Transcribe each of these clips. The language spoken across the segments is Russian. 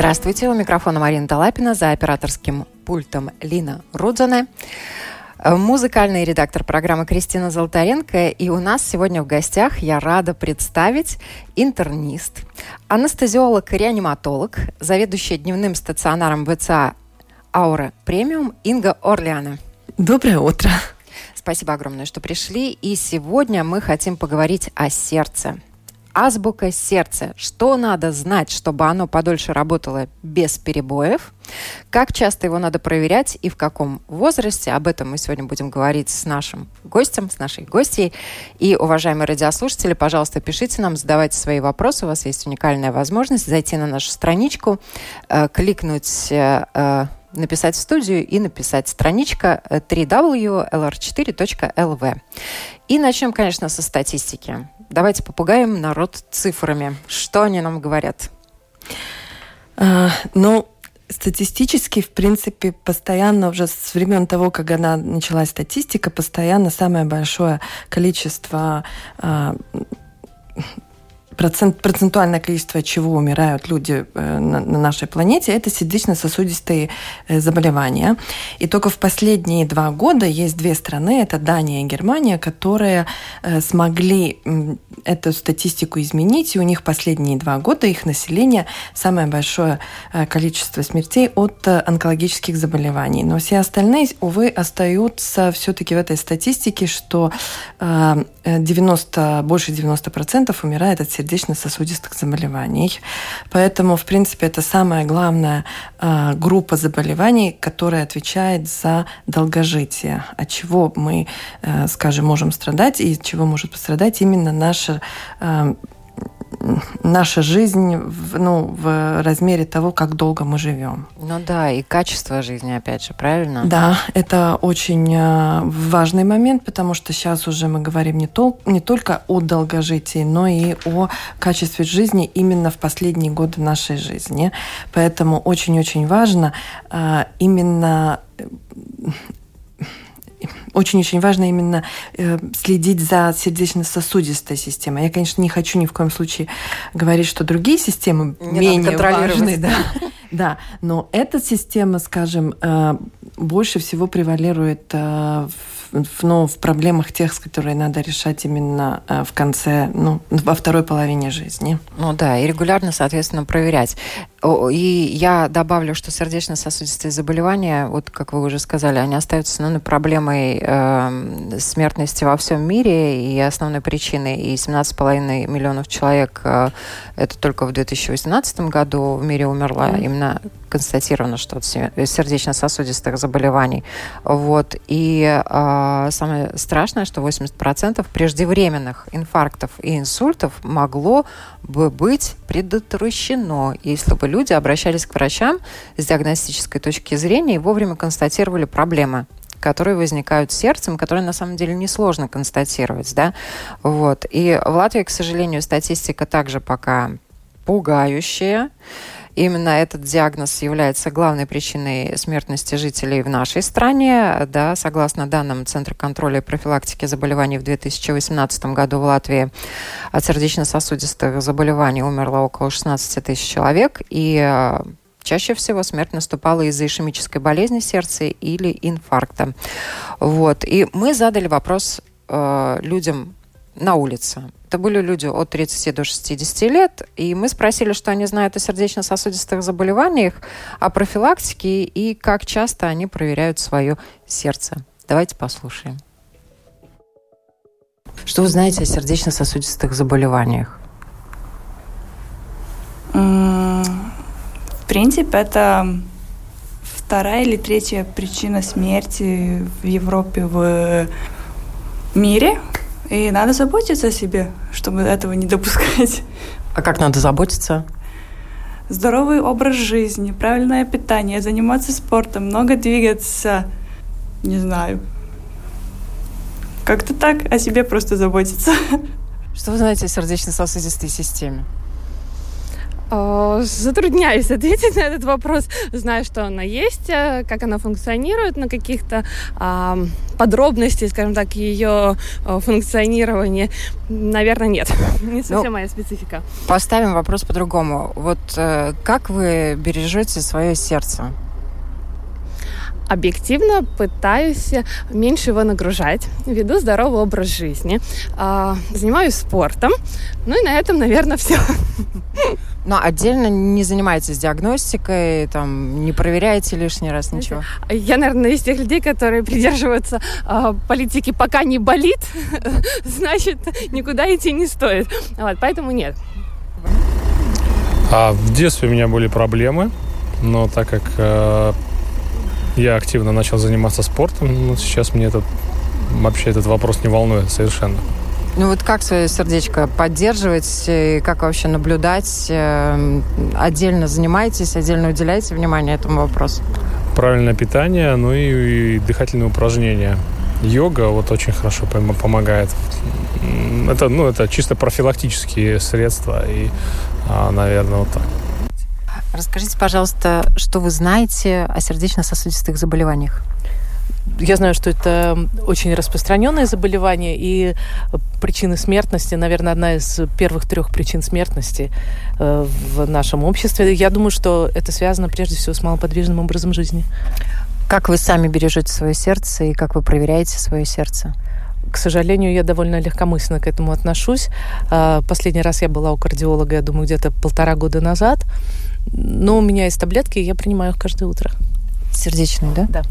Здравствуйте, у микрофона Марина Талапина, за операторским пультом Лина Рудзане. Э, музыкальный редактор программы Кристина Золотаренко. И у нас сегодня в гостях я рада представить интернист, анестезиолог и реаниматолог, заведующая дневным стационаром ВЦА «Аура Премиум» Инга Орлиана. Доброе утро. Спасибо огромное, что пришли. И сегодня мы хотим поговорить о сердце – азбука сердца. Что надо знать, чтобы оно подольше работало без перебоев? Как часто его надо проверять и в каком возрасте? Об этом мы сегодня будем говорить с нашим гостем, с нашей гостьей. И, уважаемые радиослушатели, пожалуйста, пишите нам, задавайте свои вопросы. У вас есть уникальная возможность зайти на нашу страничку, э, кликнуть э, э, написать в студию и написать страничка www.lr4.lv. И начнем, конечно, со статистики. Давайте попугаем народ цифрами. Что они нам говорят? А, ну, статистически, в принципе, постоянно уже с времен того, как она началась статистика, постоянно самое большое количество а, процент, процентуальное количество чего умирают люди э, на, на нашей планете, это сердечно-сосудистые э, заболевания. И только в последние два года есть две страны, это Дания и Германия, которые э, смогли эту статистику изменить, и у них последние два года их население самое большое количество смертей от онкологических заболеваний. Но все остальные, увы, остаются все-таки в этой статистике, что 90, больше 90% умирает от сердечно сердечно-сосудистых заболеваний. Поэтому, в принципе, это самая главная э, группа заболеваний, которая отвечает за долгожитие, от чего мы, э, скажем, можем страдать и от чего может пострадать именно наша э, наша жизнь в, ну, в размере того, как долго мы живем. Ну да, и качество жизни, опять же, правильно? Да, это очень э, важный момент, потому что сейчас уже мы говорим не, тол не только о долгожитии, но и о качестве жизни именно в последние годы нашей жизни. Поэтому очень-очень важно э, именно очень-очень важно именно э, следить за сердечно-сосудистой системой. Я, конечно, не хочу ни в коем случае говорить, что другие системы не менее важны. Да. да, но эта система, скажем, э, больше всего превалирует э, в, ну, в проблемах тех, которые надо решать именно в конце, ну, во второй половине жизни. Ну да, и регулярно, соответственно, проверять. И я добавлю, что сердечно-сосудистые заболевания, вот как вы уже сказали, они остаются ну, проблемой э, смертности во всем мире, и основной причиной, и 17,5 миллионов человек, э, это только в 2018 году в мире умерла mm-hmm. именно констатировано, что от сердечно-сосудистых заболеваний. Вот. И э, самое страшное, что 80% преждевременных инфарктов и инсультов могло бы быть предотвращено, если бы люди обращались к врачам с диагностической точки зрения и вовремя констатировали проблемы которые возникают сердцем, которые на самом деле несложно констатировать, да, вот. И в Латвии, к сожалению, статистика также пока пугающая. Именно этот диагноз является главной причиной смертности жителей в нашей стране. Да, согласно данным Центра контроля и профилактики заболеваний в 2018 году в Латвии от сердечно-сосудистых заболеваний умерло около 16 тысяч человек. И э, Чаще всего смерть наступала из-за ишемической болезни сердца или инфаркта. Вот. И мы задали вопрос э, людям на улице. Это были люди от 30 до 60 лет, и мы спросили, что они знают о сердечно-сосудистых заболеваниях, о профилактике и как часто они проверяют свое сердце. Давайте послушаем. Что вы знаете о сердечно-сосудистых заболеваниях? В принципе, это вторая или третья причина смерти в Европе, в мире. И надо заботиться о себе, чтобы этого не допускать. А как надо заботиться? Здоровый образ жизни, правильное питание, заниматься спортом, много двигаться. Не знаю. Как-то так о себе просто заботиться. Что вы знаете о сердечно-сосудистой системе? Затрудняюсь ответить на этот вопрос. Знаю, что она есть, э, как она функционирует на каких-то подробностей, скажем так, ее функционирования, наверное, нет. Не совсем ну, моя специфика. Поставим вопрос по-другому. Вот как вы бережете свое сердце? объективно пытаюсь меньше его нагружать, веду здоровый образ жизни, э, занимаюсь спортом, ну и на этом, наверное, все. Но отдельно не занимаетесь диагностикой, там, не проверяете лишний раз ничего? Я, наверное, из тех людей, которые придерживаются э, политики «пока не болит», значит, никуда идти не стоит. Вот, поэтому нет. А в детстве у меня были проблемы, но так как э, я активно начал заниматься спортом, но сейчас мне этот, вообще этот вопрос не волнует совершенно. Ну вот как свое сердечко поддерживать, и как вообще наблюдать? Э, отдельно занимаетесь, отдельно уделяете внимание этому вопросу? Правильное питание, ну и, и дыхательные упражнения. Йога вот очень хорошо помогает. Это, ну, это чисто профилактические средства, и, а, наверное, вот так. Расскажите, пожалуйста, что вы знаете о сердечно-сосудистых заболеваниях? Я знаю, что это очень распространенное заболевание, и причины смертности, наверное, одна из первых трех причин смертности э, в нашем обществе. Я думаю, что это связано прежде всего с малоподвижным образом жизни. Как вы сами бережете свое сердце и как вы проверяете свое сердце? К сожалению, я довольно легкомысленно к этому отношусь. А, последний раз я была у кардиолога, я думаю, где-то полтора года назад. Но у меня есть таблетки, и я принимаю их каждое утро. Сердечные, да? Да.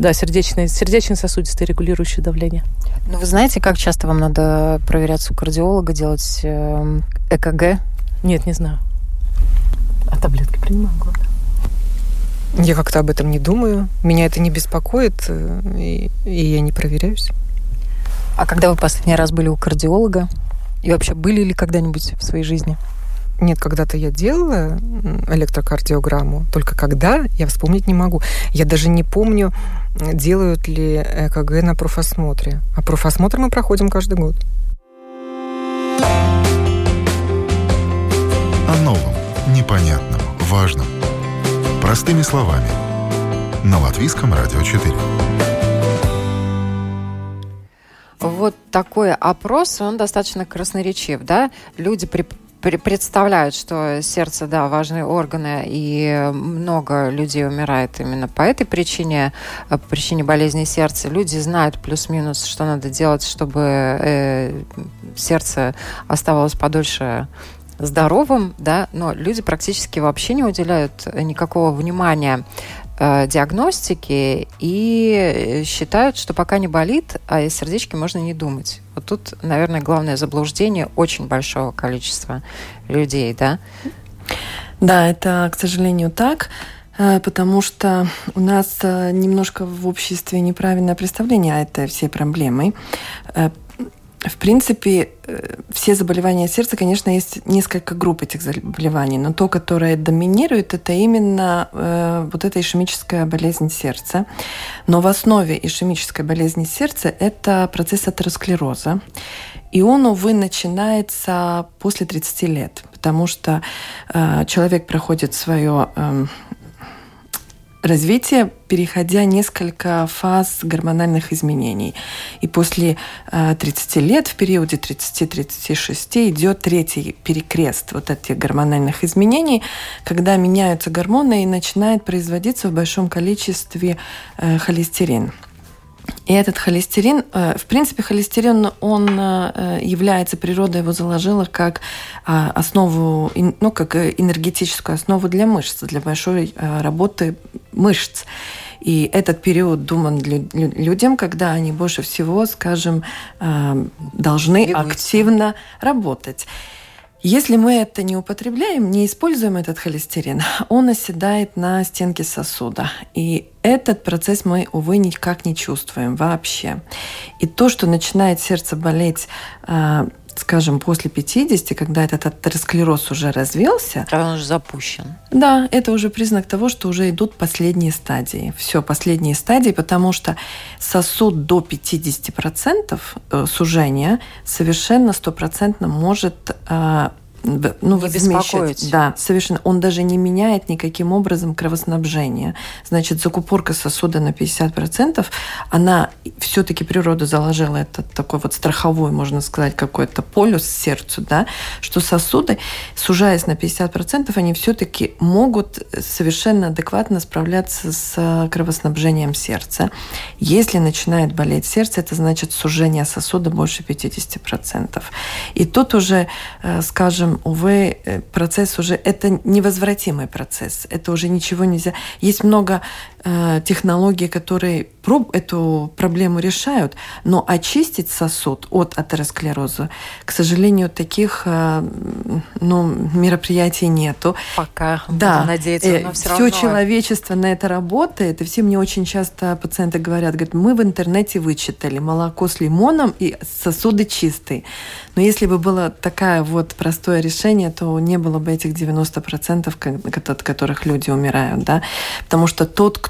Да, сердечные, сердечно-сосудистые, регулирующие давление. Ну, вы знаете, как часто вам надо проверяться у кардиолога, делать э, ЭКГ? Нет, не знаю. А таблетки принимаю, главное. Я как-то об этом не думаю. Меня это не беспокоит, э, и, и я не проверяюсь. А когда вы последний раз были у кардиолога? И вообще были ли когда-нибудь в своей жизни? Нет, когда-то я делала электрокардиограмму, только когда, я вспомнить не могу. Я даже не помню, делают ли ЭКГ на профосмотре. А профосмотр мы проходим каждый год. О новом, непонятном, важном. Простыми словами. На Латвийском радио 4. Вот такой опрос, он достаточно красноречив, да? Люди при представляют, что сердце, да, важные органы, и много людей умирает именно по этой причине, э, по причине болезни сердца. Люди знают плюс-минус, что надо делать, чтобы э, сердце оставалось подольше здоровым, да, но люди практически вообще не уделяют никакого внимания диагностики и считают, что пока не болит, а о сердечке можно не думать. Вот тут, наверное, главное заблуждение очень большого количества людей, да? Да, это, к сожалению, так э, потому что у нас э, немножко в обществе неправильное представление о этой всей проблемой. В принципе, э, все заболевания сердца, конечно, есть несколько групп этих заболеваний, но то, которое доминирует, это именно э, вот эта ишемическая болезнь сердца. Но в основе ишемической болезни сердца это процесс атеросклероза. И он, увы, начинается после 30 лет, потому что э, человек проходит свое э, развитие, переходя несколько фаз гормональных изменений. И после 30 э, лет, в периоде 30-36, идет третий перекрест вот этих гормональных изменений, когда меняются гормоны и начинает производиться в большом количестве э, холестерин. И этот холестерин, э, в принципе, холестерин, он э, является, природа его заложила как а, основу, ну, как энергетическую основу для мышц, для большой э, работы мышц. И этот период думан людям, когда они больше всего, скажем, должны активно работать. Если мы это не употребляем, не используем этот холестерин, он оседает на стенке сосуда. И этот процесс мы, увы, никак не чувствуем вообще. И то, что начинает сердце болеть а, скажем, после 50, когда этот атеросклероз уже развился... А он уже запущен. Да, это уже признак того, что уже идут последние стадии. Все, последние стадии, потому что сосуд до 50% э, сужения совершенно стопроцентно может э, ну, не беспокоить. Да, совершенно. Он даже не меняет никаким образом кровоснабжение. Значит, закупорка сосуда на 50%, она все-таки природа заложила этот такой вот страховой, можно сказать, какой-то полюс сердцу, да, что сосуды, сужаясь на 50%, они все-таки могут совершенно адекватно справляться с кровоснабжением сердца. Если начинает болеть сердце, это значит сужение сосуда больше 50%. И тут уже, э, скажем, увы, э, процесс уже, это невозвратимый процесс, это уже ничего нельзя. Есть много э, технологий, которые эту проблему решают, но очистить сосуд от атеросклероза, к сожалению, таких э, ну, мероприятий нету. Пока, да, надеяться, э, но все, все равно... человечество на это работает, и все мне очень часто пациенты говорят, говорят, мы в интернете вычитали молоко с лимоном и сосуды чистые. Но если бы было такое вот простое решение, то не было бы этих 90%, от которых люди умирают. Да? Потому что тот, кто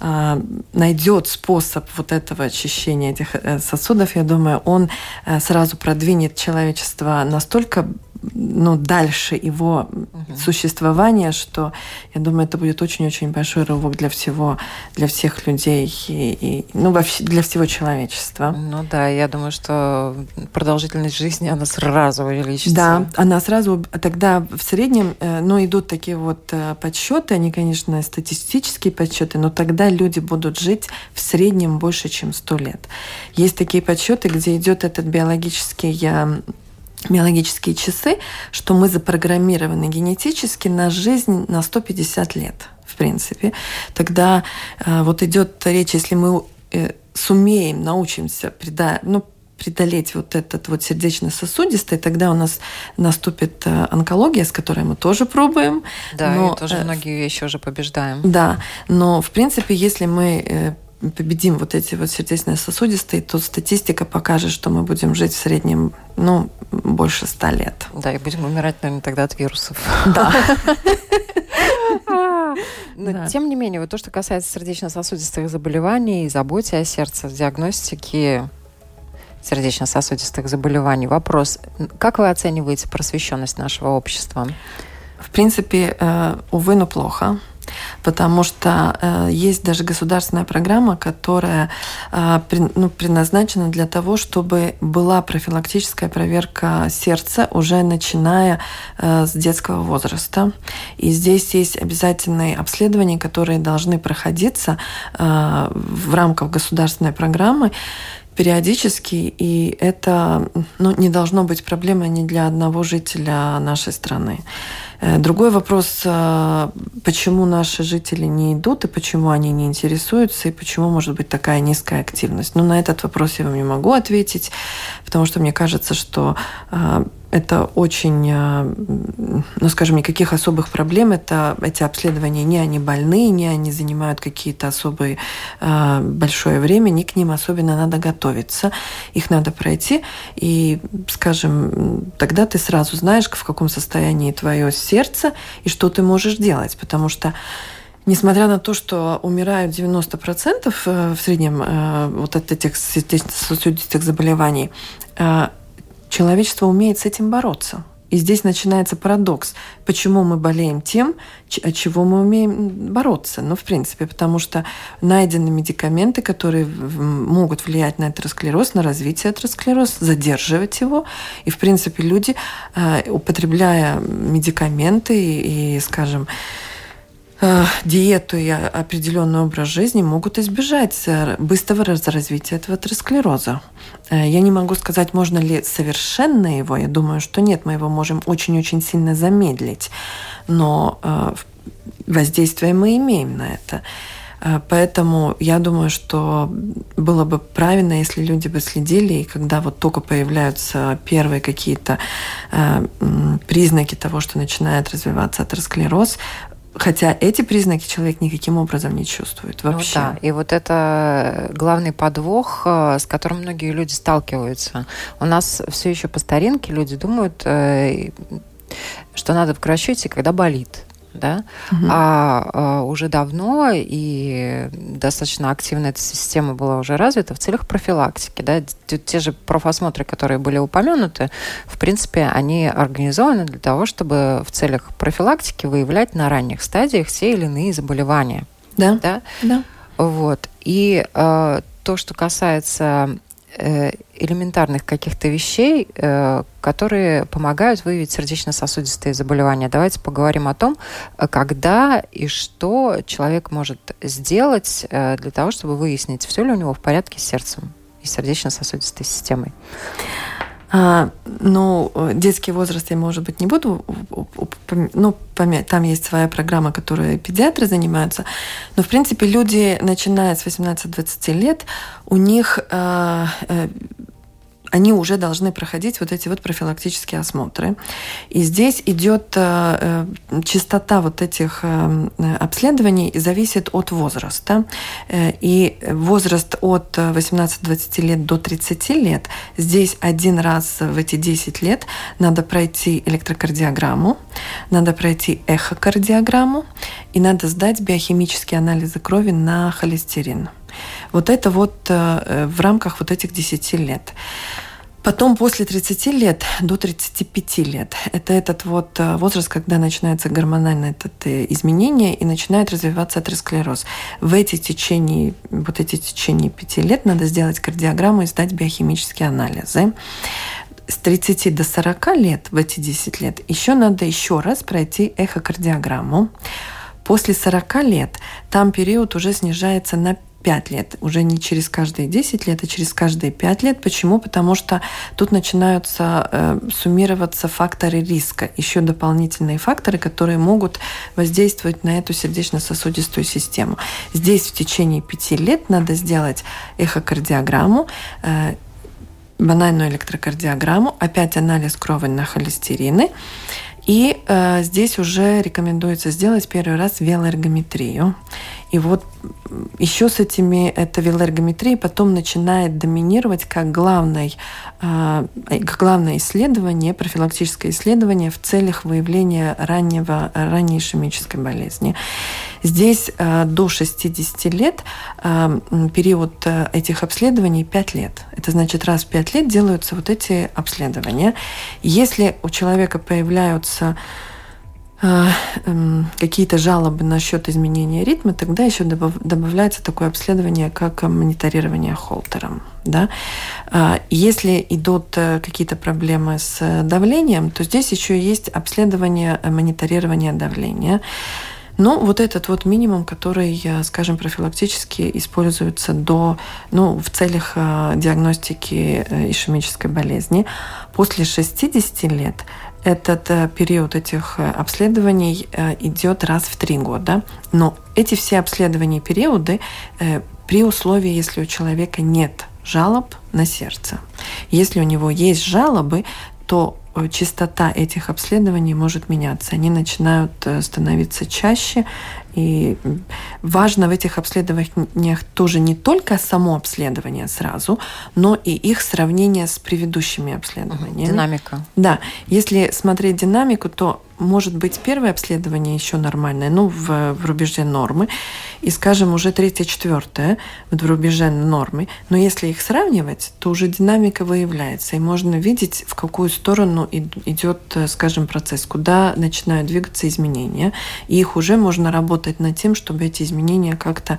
э, найдет способ вот этого очищения этих э, сосудов, я думаю, он э, сразу продвинет человечество настолько ну, дальше его угу. существования, что я думаю, это будет очень-очень большой рывок для всего, для всех людей и, и ну, для всего человечества. Ну да, я думаю, что продолжительность жизни она сразу увеличится. Да, она сразу тогда в среднем, э, ну, идут такие вот э, подсчеты, они, конечно, статистические подсчеты, но тогда люди будут жить в среднем больше, чем 100 лет. Есть такие подсчеты, где идет этот биологический биологические часы, что мы запрограммированы генетически на жизнь на 150 лет, в принципе. Тогда э, вот идет речь, если мы э, сумеем, научимся преда, ну, преодолеть вот этот вот сердечно-сосудистый, тогда у нас наступит э, онкология, с которой мы тоже пробуем. Да, но, и тоже многие вещи уже побеждаем. Да, но в принципе, если мы победим вот эти вот сердечно-сосудистые, то статистика покажет, что мы будем жить в среднем, ну, больше ста лет. Да, и будем умирать, наверное, тогда от вирусов. Да. Но, да. тем не менее, вот то, что касается сердечно-сосудистых заболеваний, заботе о сердце, диагностики сердечно-сосудистых заболеваний, вопрос, как вы оцениваете просвещенность нашего общества? В принципе, э, увы, но плохо потому что э, есть даже государственная программа, которая э, при, ну, предназначена для того, чтобы была профилактическая проверка сердца уже начиная э, с детского возраста. И здесь есть обязательные обследования, которые должны проходиться э, в рамках государственной программы периодически, и это ну, не должно быть проблемой ни для одного жителя нашей страны. Э, другой вопрос, э, почему наши жители не идут, и почему они не интересуются, и почему может быть такая низкая активность. Ну, на этот вопрос я вам не могу ответить, потому что мне кажется, что э, это очень, ну, скажем, никаких особых проблем. Это, эти обследования не они больные, не они занимают какие-то особые большое время, не к ним особенно надо готовиться. Их надо пройти, и, скажем, тогда ты сразу знаешь, в каком состоянии твое сердца и что ты можешь делать. Потому что Несмотря на то, что умирают 90% э, в среднем э, вот от этих сосудистых заболеваний, э, человечество умеет с этим бороться. И здесь начинается парадокс. Почему мы болеем тем, от чего мы умеем бороться? Ну, в принципе, потому что найдены медикаменты, которые могут влиять на атеросклероз, на развитие атеросклероза, задерживать его. И, в принципе, люди, э, употребляя медикаменты и, скажем, диету и определенный образ жизни могут избежать э, быстрого развития этого атеросклероза. Э, я не могу сказать, можно ли совершенно его. Я думаю, что нет, мы его можем очень-очень сильно замедлить. Но воздействие мы имеем на это. Поэтому я думаю, что было бы правильно, если люди бы следили, и когда вот только появляются первые какие-то признаки того, что начинает развиваться атеросклероз, Хотя эти признаки человек никаким образом не чувствует ну вообще. Ну, да, и вот это главный подвох, э, с которым многие люди сталкиваются. У нас все еще по старинке люди думают, э, что надо к врачу идти, когда болит. Да, угу. а, а уже давно и достаточно активно эта система была уже развита в целях профилактики, да, те же профосмотры, которые были упомянуты, в принципе, они организованы для того, чтобы в целях профилактики выявлять на ранних стадиях все или иные заболевания. Да. Да. да. Вот. И э, то, что касается элементарных каких-то вещей, э, которые помогают выявить сердечно-сосудистые заболевания. Давайте поговорим о том, когда и что человек может сделать э, для того, чтобы выяснить, все ли у него в порядке с сердцем и сердечно-сосудистой системой. А, ну, детский возраст я, может быть, не буду, ну, там есть своя программа, которой педиатры занимаются, но, в принципе, люди, начиная с 18-20 лет, у них э, э, они уже должны проходить вот эти вот профилактические осмотры. И здесь идет э, э, частота вот этих э, обследований зависит от возраста. И возраст от 18-20 лет до 30 лет, здесь один раз в эти 10 лет надо пройти электрокардиограмму, надо пройти эхокардиограмму и надо сдать биохимические анализы крови на холестерин. Вот это вот э, в рамках вот этих 10 лет. Потом после 30 лет до 35 лет это этот вот э, возраст, когда начинается гормональное это э, изменение и начинает развиваться атеросклероз. В эти течение, вот эти течение 5 лет надо сделать кардиограмму и сдать биохимические анализы. С 30 до 40 лет, в эти 10 лет, еще надо еще раз пройти эхокардиограмму. После 40 лет там период уже снижается на 5 лет. Уже не через каждые 10 лет, а через каждые 5 лет. Почему? Потому что тут начинаются э, суммироваться факторы риска, еще дополнительные факторы, которые могут воздействовать на эту сердечно-сосудистую систему. Здесь в течение 5 лет надо сделать эхокардиограмму, э, банальную электрокардиограмму, опять анализ крови на холестерины. И э, здесь уже рекомендуется сделать первый раз велоэргометрию. И вот еще с этими, эта велоэргометрия потом начинает доминировать как, главное, а, как главное исследование, профилактическое исследование в целях выявления раннего, ранней ишемической болезни. Здесь а, до 60 лет а, период этих обследований 5 лет. Это значит, раз в 5 лет делаются вот эти обследования. Если у человека появляются какие-то жалобы насчет изменения ритма, тогда еще добавляется такое обследование, как мониторирование холтером. Да? А, если идут э, какие-то проблемы с давлением, то здесь еще есть обследование э, мониторирования давления. Ну, вот этот вот минимум, который, скажем, профилактически используется до, ну, в целях э, диагностики ишемической болезни. После 60 лет этот э, период этих э, обследований э, идет раз в три года. Но эти все обследования периоды при условии, если у человека нет жалоб на сердце. Если у него есть жалобы, то частота этих обследований может меняться. Они начинают становиться чаще, и важно в этих обследованиях тоже не только само обследование сразу, но и их сравнение с предыдущими обследованиями. Динамика. Да. Если смотреть динамику, то может быть первое обследование еще нормальное, ну, в, в рубеже нормы, и, скажем, уже третье, четвертое в рубеже нормы. Но если их сравнивать, то уже динамика выявляется, и можно видеть, в какую сторону идет, скажем, процесс, куда начинают двигаться изменения, и их уже можно работать работать над тем, чтобы эти изменения как-то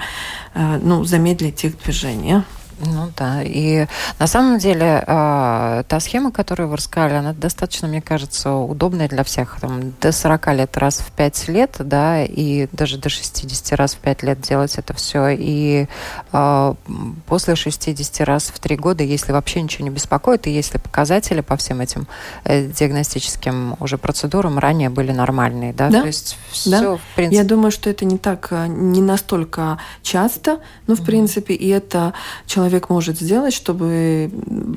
э, ну, замедлить их движение. Ну да, и на самом деле э, та схема, которую вы рассказали, она достаточно, мне кажется, удобная для всех. Там, до 40 лет раз в 5 лет, да, и даже до 60 раз в 5 лет делать это все. И э, после 60 раз в 3 года, если вообще ничего не беспокоит, и если показатели по всем этим э, диагностическим уже процедурам ранее были нормальные, да, да? то есть все, да. в принципе. Я думаю, что это не так, не настолько часто, но в mm-hmm. принципе, и это человек человек может сделать, чтобы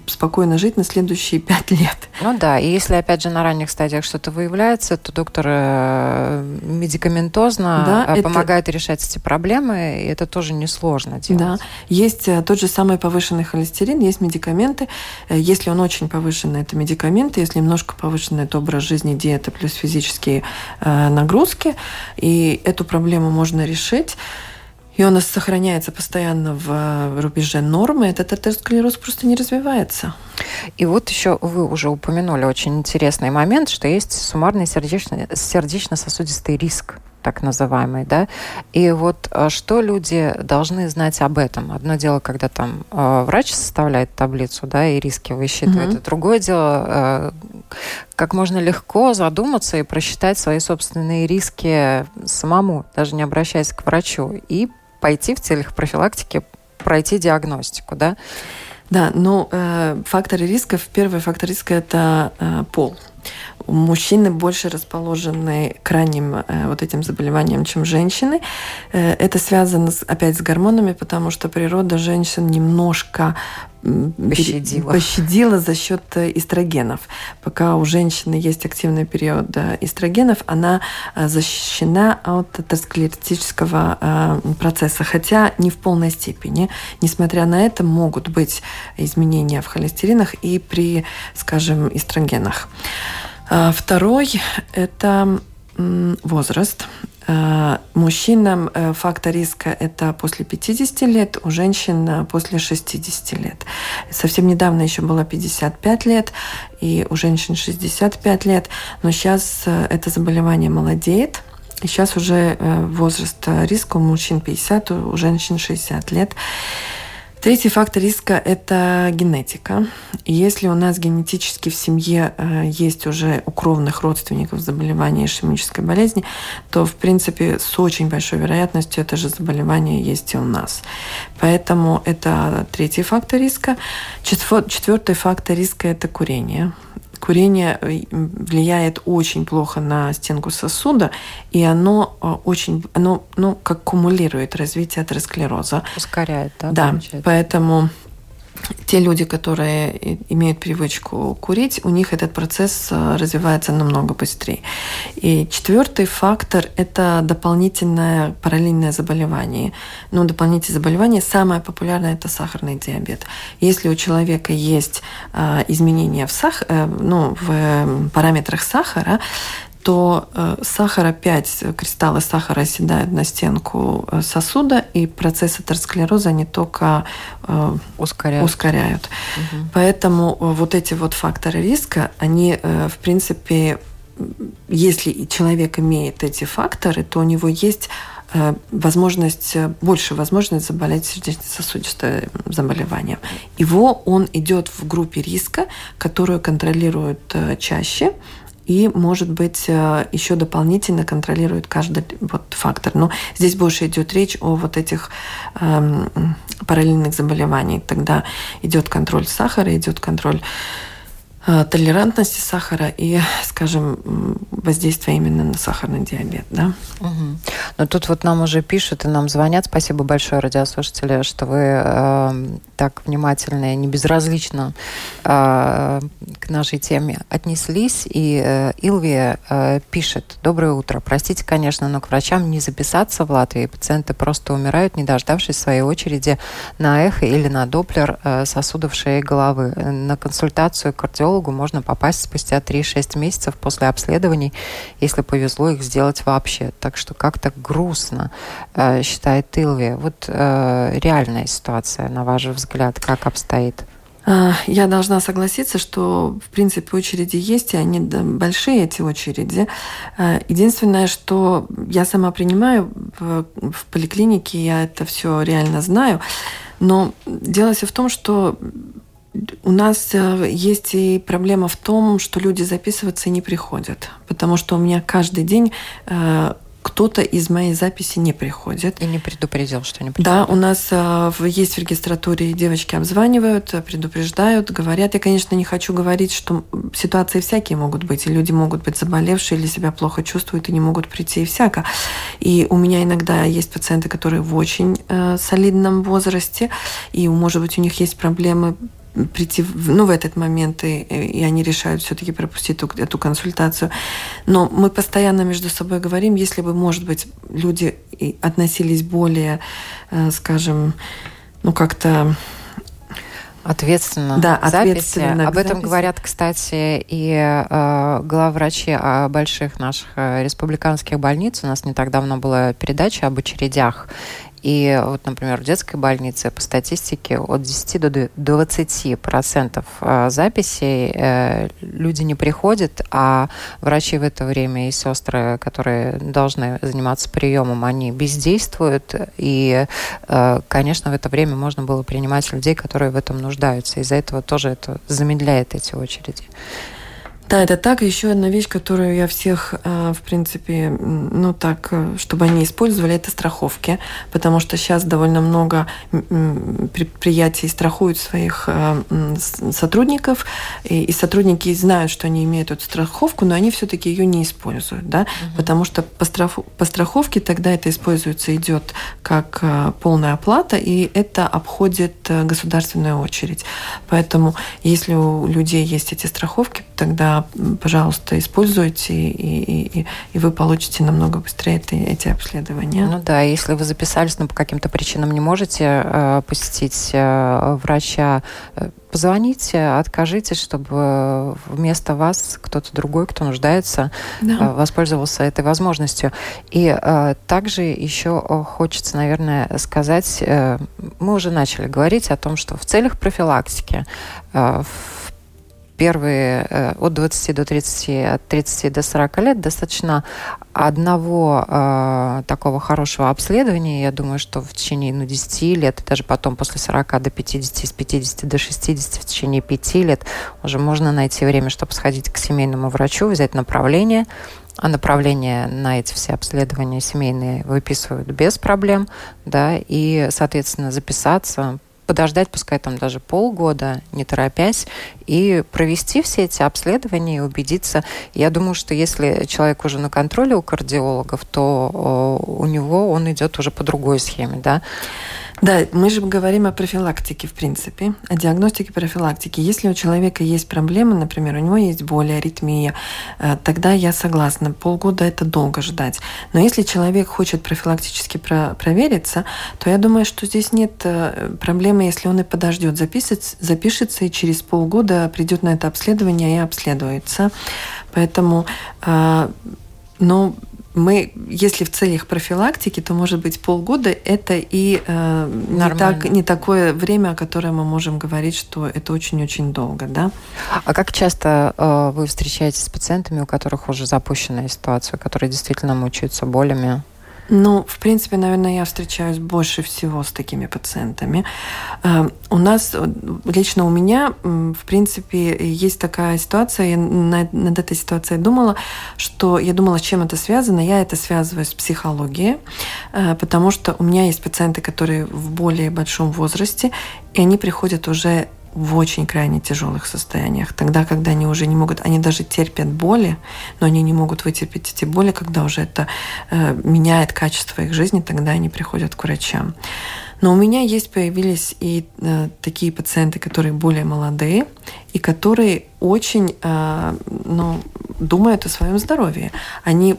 спокойно жить на следующие пять лет. Ну да, и если, опять же, на ранних стадиях что-то выявляется, то доктор э, медикаментозно да, э, помогает это... решать эти проблемы, и это тоже несложно делать. Да, есть э, тот же самый повышенный холестерин, есть медикаменты. Если он очень повышенный, это медикаменты, если немножко повышенный, это образ жизни, диета плюс физические нагрузки, и эту проблему можно решить и у нас сохраняется постоянно в рубеже нормы, этот атеросклероз просто не развивается. И вот еще вы уже упомянули очень интересный момент, что есть суммарный сердечно-сосудистый риск так называемый, да. И вот э, что люди должны знать об этом? Одно дело, когда там э, врач составляет таблицу, да, и риски высчитывает. Mm-hmm. другое дело, э, как можно легко задуматься и просчитать свои собственные риски самому, даже не обращаясь к врачу, и пойти в целях профилактики, пройти диагностику, да? Да, ну, э, факторы рисков, первый фактор риска – это э, пол. Мужчины больше расположены к ранним э, вот этим заболеваниям, чем женщины. Э, это связано с, опять с гормонами, потому что природа женщин немножко пощадила. пощадила за счет э, эстрогенов. Пока у женщины есть активный период э, эстрогенов, она э, защищена от атеросклеротического процесса, хотя не в полной степени. Несмотря на это, могут быть изменения в холестеринах и при, скажем, эстрогенах. А второй – это возраст. Э, мужчинам э, фактор риска – это после 50 лет, у женщин э, после 60 лет. Совсем недавно еще было 55 лет, и у женщин 65 лет, но сейчас это заболевание молодеет, и сейчас уже возраст риска у мужчин 50, у женщин 60 лет. Третий фактор риска – это генетика. Если у нас генетически в семье э, есть уже у кровных родственников заболевания ишемической болезни, то, в принципе, с очень большой вероятностью это же заболевание есть и у нас. Поэтому это третий фактор риска. Четвертый фактор риска – это курение курение э, влияет очень плохо на стенку сосуда, и оно э, очень, оно, ну, как кумулирует развитие атеросклероза. Ускоряет, да? Да, поэтому те люди, которые имеют привычку курить, у них этот процесс э, развивается намного быстрее. И четвертый фактор – это дополнительное параллельное заболевание. Ну, дополнительное заболевание самое популярное – это сахарный диабет. Если у человека есть э, изменения в, сах... Э, ну, в параметрах сахара, то э, сахар опять, кристаллы сахара оседают на стенку э, сосуда, и процесс атеросклероза не только э, ускоряют. ускоряют. Угу. Поэтому вот эти вот факторы риска, они, в принципе, если человек имеет эти факторы, то у него есть возможность, больше возможность заболеть сердечно-сосудистым заболеванием. Его он идет в группе риска, которую контролируют чаще, и, может быть, э, еще дополнительно контролирует каждый вот фактор. Но здесь больше идет речь о вот этих эм, параллельных заболеваниях. Тогда идет контроль сахара, идет контроль толерантности сахара и, скажем, воздействие именно на сахарный диабет. Да? Угу. Ну тут вот нам уже пишут и нам звонят. Спасибо большое, радиослушатели, что вы э, так внимательно и не безразлично э, к нашей теме отнеслись. И э, Илвия э, пишет. Доброе утро. Простите, конечно, но к врачам не записаться в Латвии. Пациенты просто умирают, не дождавшись своей очереди на эхо или на доплер э, сосудов шеи головы. На консультацию кардиолога кардиологу можно попасть спустя 3-6 месяцев после обследований, если повезло их сделать вообще. Так что как-то грустно, э, считает Илви. Вот э, реальная ситуация, на ваш взгляд, как обстоит? А, я должна согласиться, что, в принципе, очереди есть, и они большие, эти очереди. А, единственное, что я сама принимаю в поликлинике, я это все реально знаю, но дело все в том, что у нас э, есть и проблема в том, что люди записываться не приходят, потому что у меня каждый день э, кто-то из моей записи не приходит. И не предупредил, что не приходит. Да, у нас э, есть в регистратуре девочки обзванивают, предупреждают, говорят. Я, конечно, не хочу говорить, что ситуации всякие могут быть, и люди могут быть заболевшие или себя плохо чувствуют и не могут прийти и всяко. И у меня иногда есть пациенты, которые в очень э, солидном возрасте, и, может быть, у них есть проблемы прийти в, ну, в этот момент, и, и они решают все-таки пропустить эту, эту консультацию. Но мы постоянно между собой говорим, если бы, может быть, люди относились более, э, скажем, ну, как-то Ответственно да, ответственно Об этом говорят, кстати, и э, главврачи больших наших э, республиканских больниц. У нас не так давно была передача об очередях. И вот, например, в детской больнице по статистике от 10 до 20 процентов э, записей э, люди не приходят, а врачи в это время и сестры, которые должны заниматься приемом, они бездействуют. И, э, конечно, в это время можно было принимать людей, которые в этом нуждаются. Из-за этого тоже это замедляет эти очереди. Да, это так. Еще одна вещь, которую я всех, э, в принципе, ну так, э, чтобы они использовали, это страховки. Потому что сейчас довольно много предприятий страхуют своих э, сотрудников, и сотрудники знают, что они имеют эту страховку, но они все-таки ее не используют, да, угу. потому что по, страху, по страховке тогда это используется, идет как полная оплата, и это обходит государственную очередь. Поэтому, если у людей есть эти страховки, тогда пожалуйста, используйте, и, и, и вы получите намного быстрее эти, эти обследования. Ну да, если вы записались, но по каким-то причинам не можете э, посетить э, врача, э, позвоните, откажитесь, чтобы вместо вас кто-то другой, кто нуждается, да. Э, воспользовался этой возможностью. И э, также еще хочется, наверное, сказать, э, мы уже начали говорить о том, что в целях профилактики э, первые э, от 20 до 30, от 30 до 40 лет достаточно одного э, такого хорошего обследования. Я думаю, что в течение ну, 10 лет, и даже потом после 40 до 50, с 50 до 60, в течение 5 лет уже можно найти время, чтобы сходить к семейному врачу, взять направление, а направление на эти все обследования семейные выписывают без проблем, да, и, соответственно, записаться, подождать, пускай там даже полгода, не торопясь, и провести все эти обследования и убедиться. Я думаю, что если человек уже на контроле у кардиологов, то у него он идет уже по другой схеме, да. Да, мы же говорим о профилактике, в принципе, о диагностике профилактики. Если у человека есть проблемы, например, у него есть боль, аритмия, э, тогда я согласна, полгода это долго ждать. Но если человек хочет профилактически про провериться, то я думаю, что здесь нет э, проблемы, если он и подождет, запишется, запишется и через полгода придет на это обследование и обследуется. Поэтому, ну, мы, если в целях профилактики, то, может быть, полгода это и э, не, так, не такое время, о котором мы можем говорить, что это очень-очень долго, да. А как часто э, вы встречаетесь с пациентами, у которых уже запущенная ситуация, которые действительно мучаются болями? Ну, в принципе, наверное, я встречаюсь больше всего с такими пациентами. Э, у нас, лично у меня, в принципе, есть такая ситуация, я над этой ситуацией думала, что я думала, с чем это связано. Я это связываю с психологией, э, потому что у меня есть пациенты, которые в более большом возрасте, и они приходят уже в очень крайне тяжелых состояниях. Тогда, когда они уже не могут, они даже терпят боли, но они не могут вытерпеть эти боли, когда уже это э, меняет качество их жизни, тогда они приходят к врачам. Но у меня есть появились и э, такие пациенты, которые более молодые и которые очень э, ну, думают о своем здоровье. Они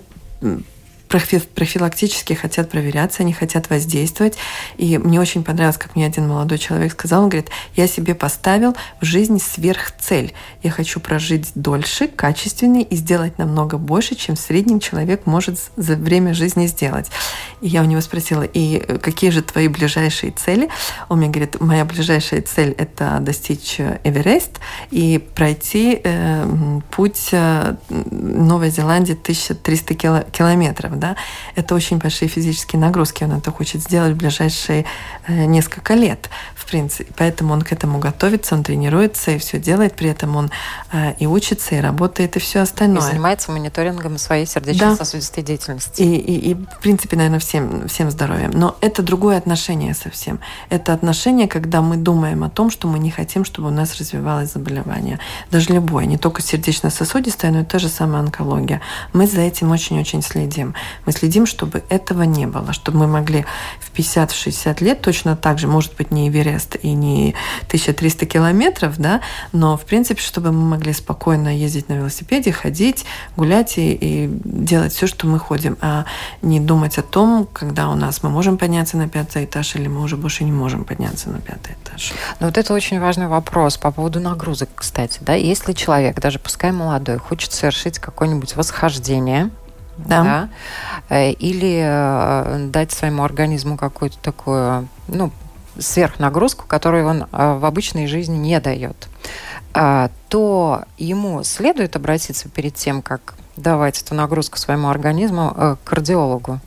профилактически хотят проверяться, они хотят воздействовать. И мне очень понравилось, как мне один молодой человек сказал, он говорит, я себе поставил в жизни сверхцель. Я хочу прожить дольше, качественнее и сделать намного больше, чем в среднем человек может за время жизни сделать. И я у него спросила, и какие же твои ближайшие цели? Он мне говорит, моя ближайшая цель – это достичь Эверест и пройти э, путь э, Новой Зеландии 1300 кило, километров. Да? Это очень большие физические нагрузки. Он это хочет сделать в ближайшие э, несколько лет, в принципе. Поэтому он к этому готовится, он тренируется и все делает. При этом он э, и учится, и работает, и все остальное. И занимается мониторингом своей сердечно-сосудистой да. деятельности. И, и, и, в принципе, наверное, всем, всем здоровьем. Но это другое отношение совсем. Это отношение, когда мы думаем о том, что мы не хотим, чтобы у нас развивалось заболевание. Даже любое, не только сердечно-сосудистое, но и та же самая онкология. Мы за этим очень-очень следим. Мы следим, чтобы этого не было, чтобы мы могли в 50-60 лет точно так же, может быть, не Эверест и не 1300 километров, да, но, в принципе, чтобы мы могли спокойно ездить на велосипеде, ходить, гулять и, и делать все, что мы ходим, а не думать о том, когда у нас мы можем подняться на пятый этаж или мы уже больше не можем подняться на пятый этаж. Ну вот это очень важный вопрос по поводу нагрузок, кстати. Да? Если человек, даже пускай молодой, хочет совершить какое-нибудь восхождение, да. да, э, или э, дать своему организму какую-то такую, ну, сверхнагрузку, которую он э, в обычной жизни не дает, то ему следует обратиться перед тем, как давать эту нагрузку своему организму, к кардиологу.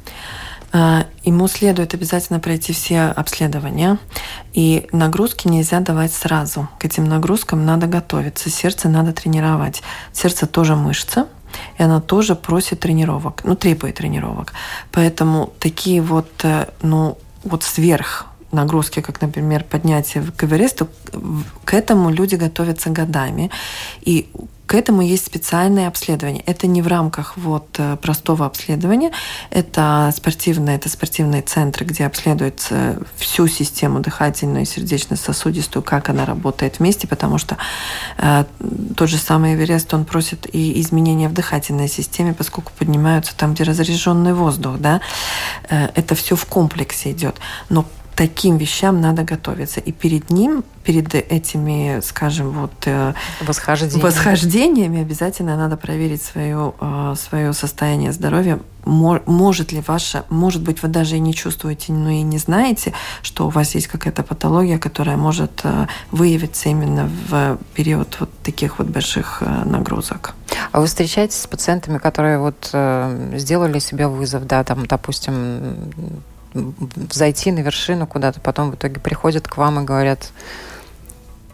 Ему следует обязательно пройти все обследования, и нагрузки нельзя давать сразу. К этим нагрузкам надо готовиться, сердце надо тренировать. Сердце тоже мышца, и она тоже просит тренировок, ну, требует тренировок. Поэтому такие вот, э, ну, вот сверх нагрузки, как, например, поднятие к Эвересту, к этому люди готовятся годами. И к этому есть специальное обследование. Это не в рамках вот э, простого обследования. Это спортивные, это спортивные центры, где обследуется всю систему дыхательную и сердечно-сосудистую, как она работает вместе, потому что э, тот же самый Эверест, он просит и изменения в дыхательной системе, поскольку поднимаются там, где разряженный воздух. Да? Э, это все в комплексе идет. Но таким вещам надо готовиться. И перед ним, перед этими, скажем, вот э, Восхождение. восхождениями обязательно надо проверить свое, э, свое состояние здоровья. Может ли ваше, может быть, вы даже и не чувствуете, но и не знаете, что у вас есть какая-то патология, которая может э, выявиться именно в период вот таких вот больших нагрузок. А вы встречаетесь с пациентами, которые вот сделали себе вызов, да, там, допустим, зайти на вершину куда-то, потом в итоге приходят к вам и говорят,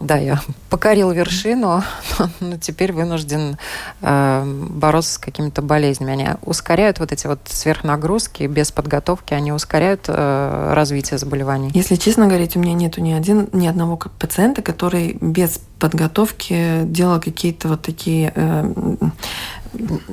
да, я покорил вершину, но теперь вынужден э, бороться с какими-то болезнями. Они ускоряют вот эти вот сверхнагрузки без подготовки, они ускоряют э, развитие заболеваний. Если честно говорить, у меня нету ни, один, ни одного пациента, который без подготовки делал какие-то вот такие э,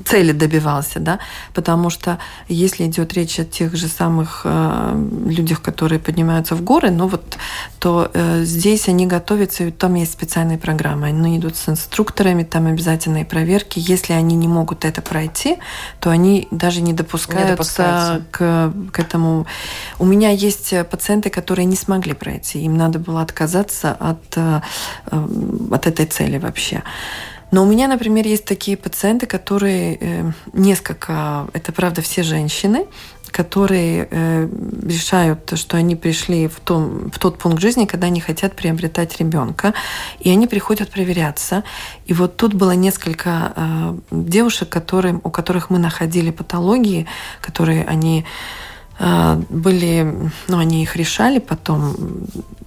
цели добивался, да, потому что если идет речь о тех же самых э, людях, которые поднимаются в горы, ну вот, то э, здесь они готовятся, и там есть специальные программы, они идут с инструкторами, там обязательные проверки, если они не могут это пройти, то они даже не допускаются, не к, к этому. У меня есть пациенты, которые не смогли пройти, им надо было отказаться от, э, э от этой цели вообще. Но у меня, например, есть такие пациенты, которые э, несколько, это правда все женщины, которые э, решают, что они пришли в, том, в тот пункт жизни, когда они хотят приобретать ребенка, и они приходят проверяться. И вот тут было несколько э, девушек, которые, у которых мы находили патологии, которые они э, были, ну, они их решали потом,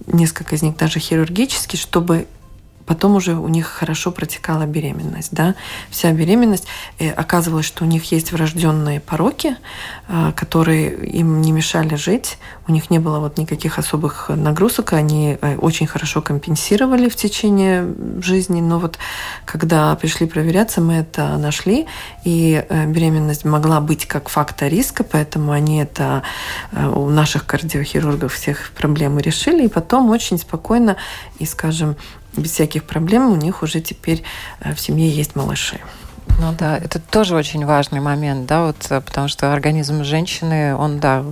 несколько из них даже хирургически, чтобы потом уже у них хорошо протекала беременность, да, вся беременность. И оказывалось, что у них есть врожденные пороки, а, которые им не мешали жить, у них не было вот никаких особых нагрузок, они э, очень хорошо компенсировали в течение жизни, но вот когда пришли проверяться, мы это нашли, и э, беременность могла быть как фактор риска, поэтому они это э, у наших кардиохирургов всех проблемы решили, и потом очень спокойно и, скажем, без всяких проблем у них уже теперь в семье есть малыши. Ну да, это тоже очень важный момент, да, вот, э, потому что организм женщины, он, да,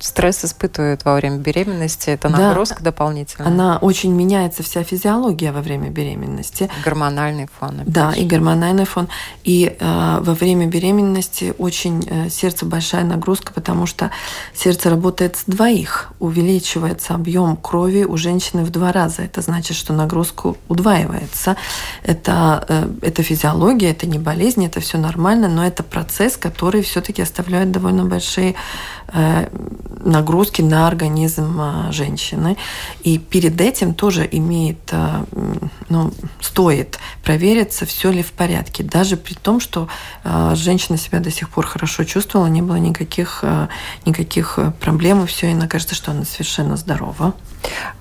стресс испытывает во время беременности, это нагрузка да, дополнительная. Она очень меняется, вся физиология во время беременности. Гормональный фон. Опять. Да, и гормональный фон. И э, во время беременности очень э, сердце большая нагрузка, потому что сердце работает с двоих, увеличивается объем крови у женщины в два раза. Это значит, что нагрузка удваивается. Это, э, это физиология, это не болезни, это все нормально, но это процесс, который все-таки оставляет довольно большие нагрузки на организм э, женщины. И перед этим тоже имеет, э, ну, стоит провериться, все ли в порядке. Даже при том, что женщина себя до сих пор хорошо чувствовала, не было никаких, никаких проблем, и все, и она кажется, что она совершенно здорова.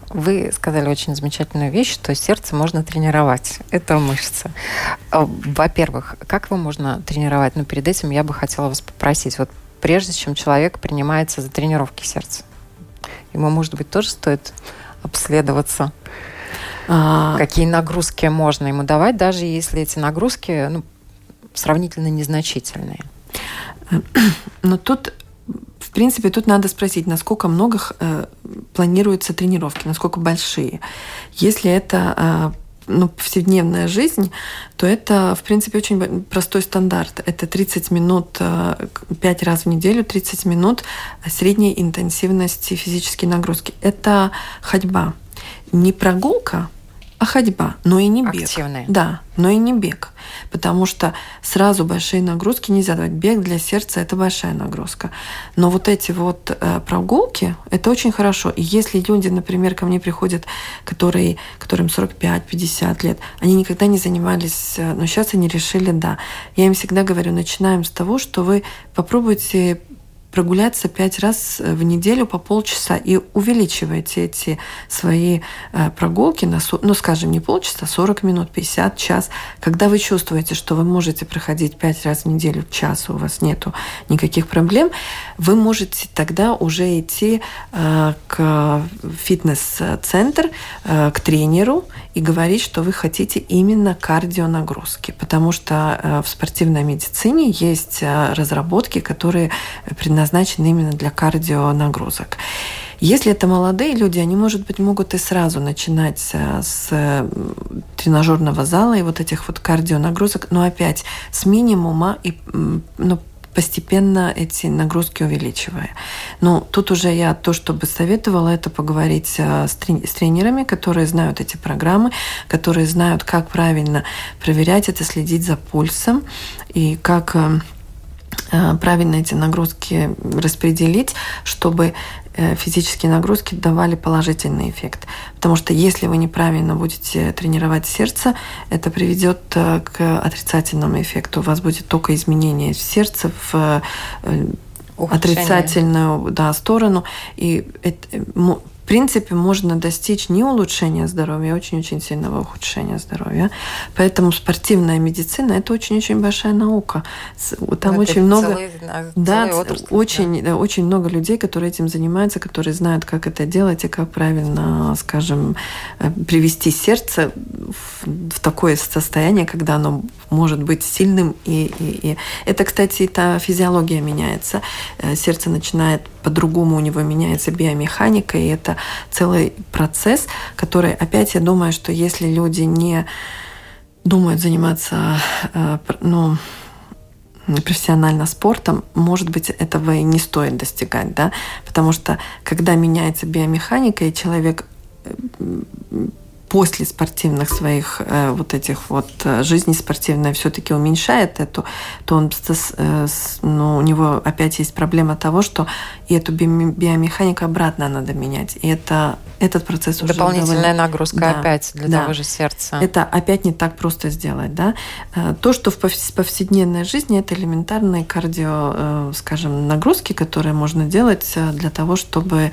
Вы сказали очень замечательную вещь, что сердце можно тренировать. Это мышца. Во-первых, как его можно тренировать? Но ну, перед этим я бы хотела вас попросить, вот прежде чем человек принимается за тренировки сердца, ему, может быть, тоже стоит обследоваться? А... Какие нагрузки можно ему давать, даже если эти нагрузки ну, сравнительно незначительные? Но тут в принципе, тут надо спросить, насколько много э, планируются тренировки, насколько большие. Если это э, ну, повседневная жизнь, то это, в принципе, очень простой стандарт. Это 30 минут, 5 э, раз в неделю, 30 минут средней интенсивности физической нагрузки. Это ходьба. Не прогулка, а ходьба, но и не бег. Активная. Да, но и не бег. Потому что сразу большие нагрузки нельзя давать. Бег для сердца – это большая нагрузка. Но вот эти вот э, прогулки – это очень хорошо. И если люди, например, ко мне приходят, которые, которым 45-50 лет, они никогда не занимались, э, но сейчас они решили, да. Я им всегда говорю, начинаем с того, что вы попробуйте прогуляться пять раз э, в неделю по полчаса и увеличивайте эти свои э, прогулки на, ну, скажем, не полчаса, 40 минут, 50, час. Когда вы чувствуете, что вы можете проходить пять раз в неделю, час, у вас нету никаких проблем, вы можете тогда уже идти э, к фитнес-центр, к тренеру и говорить, что вы хотите именно кардионагрузки, потому что в спортивной медицине есть разработки, которые предназначены предназначены именно для кардионагрузок. Если это молодые люди, они, может быть, могут и сразу начинать э, с тренажерного зала и вот этих вот кардионагрузок, но опять с минимума и ну, постепенно эти нагрузки увеличивая. Но тут уже я то, что бы советовала, это поговорить э, с, тренерами, которые знают эти программы, которые знают, как правильно проверять это, следить за пульсом и как э, Э, правильно эти нагрузки распределить, чтобы физические нагрузки давали положительный эффект. Потому что если вы неправильно будете тренировать сердце, это приведет э, к отрицательному эффекту. У вас будет только изменение сердца в отрицательную да, сторону. И это, принципе, можно достичь не улучшения здоровья, а очень-очень сильного ухудшения здоровья. Поэтому спортивная медицина – это очень-очень большая наука. Там это очень много, целый, да, отрасль, очень, да. очень много людей, которые этим занимаются, которые знают, как это делать и как правильно, скажем, э, привести сердце в, в такое состояние, когда оно может быть сильным. И, и, и. Это, кстати, та физиология меняется. Э, сердце начинает по-другому, у него меняется биомеханика, и это целый процесс, который, опять, я думаю, что если люди не думают заниматься, э, ну, профессионально спортом, может быть, этого и не стоит достигать, да, потому что когда меняется биомеханика, и человек э, после спортивных своих э, вот этих вот э, жизни спортивной все-таки уменьшает эту, то он, э, ну, у него опять есть проблема того, что и эту биомеханику обратно надо менять. И это, этот процесс уже Дополнительная довольно... нагрузка да, опять для да. того же сердца. Это опять не так просто сделать. Да? То, что в повседневной жизни, это элементарные кардио, скажем, нагрузки, которые можно делать для того, чтобы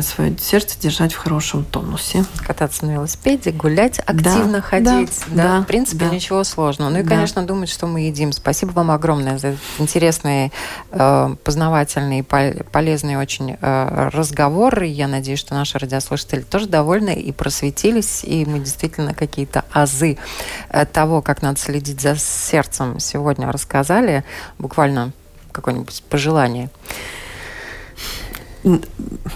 свое сердце держать в хорошем тонусе. Кататься на велосипеде велосипеде, гулять, активно Да, ходить. да, да, в принципе, да. ничего сложного. Ну и, Да. конечно, думать, что мы едим. Спасибо вам огромное за этот интересный, э, познавательный, полезный очень э, разговор. Я надеюсь, что наши радиослушатели тоже довольны и просветились, и мы действительно какие-то азы э, того, как надо следить за сердцем, сегодня рассказали. Буквально какое-нибудь пожелание.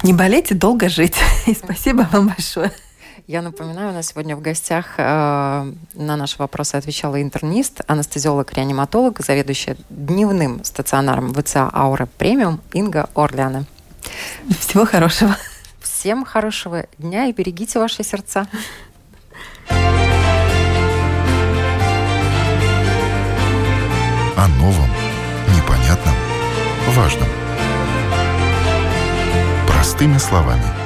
Не болеть и долго жить. И спасибо вам большое. Я напоминаю, у нас сегодня в гостях э, на наши вопросы отвечала интернист, анестезиолог-реаниматолог, заведующая дневным стационаром ВЦА «Аура Премиум» Инга Орляна. Всего хорошего. Всем хорошего дня и берегите ваши сердца. О новом, непонятном, важном. Простыми словами.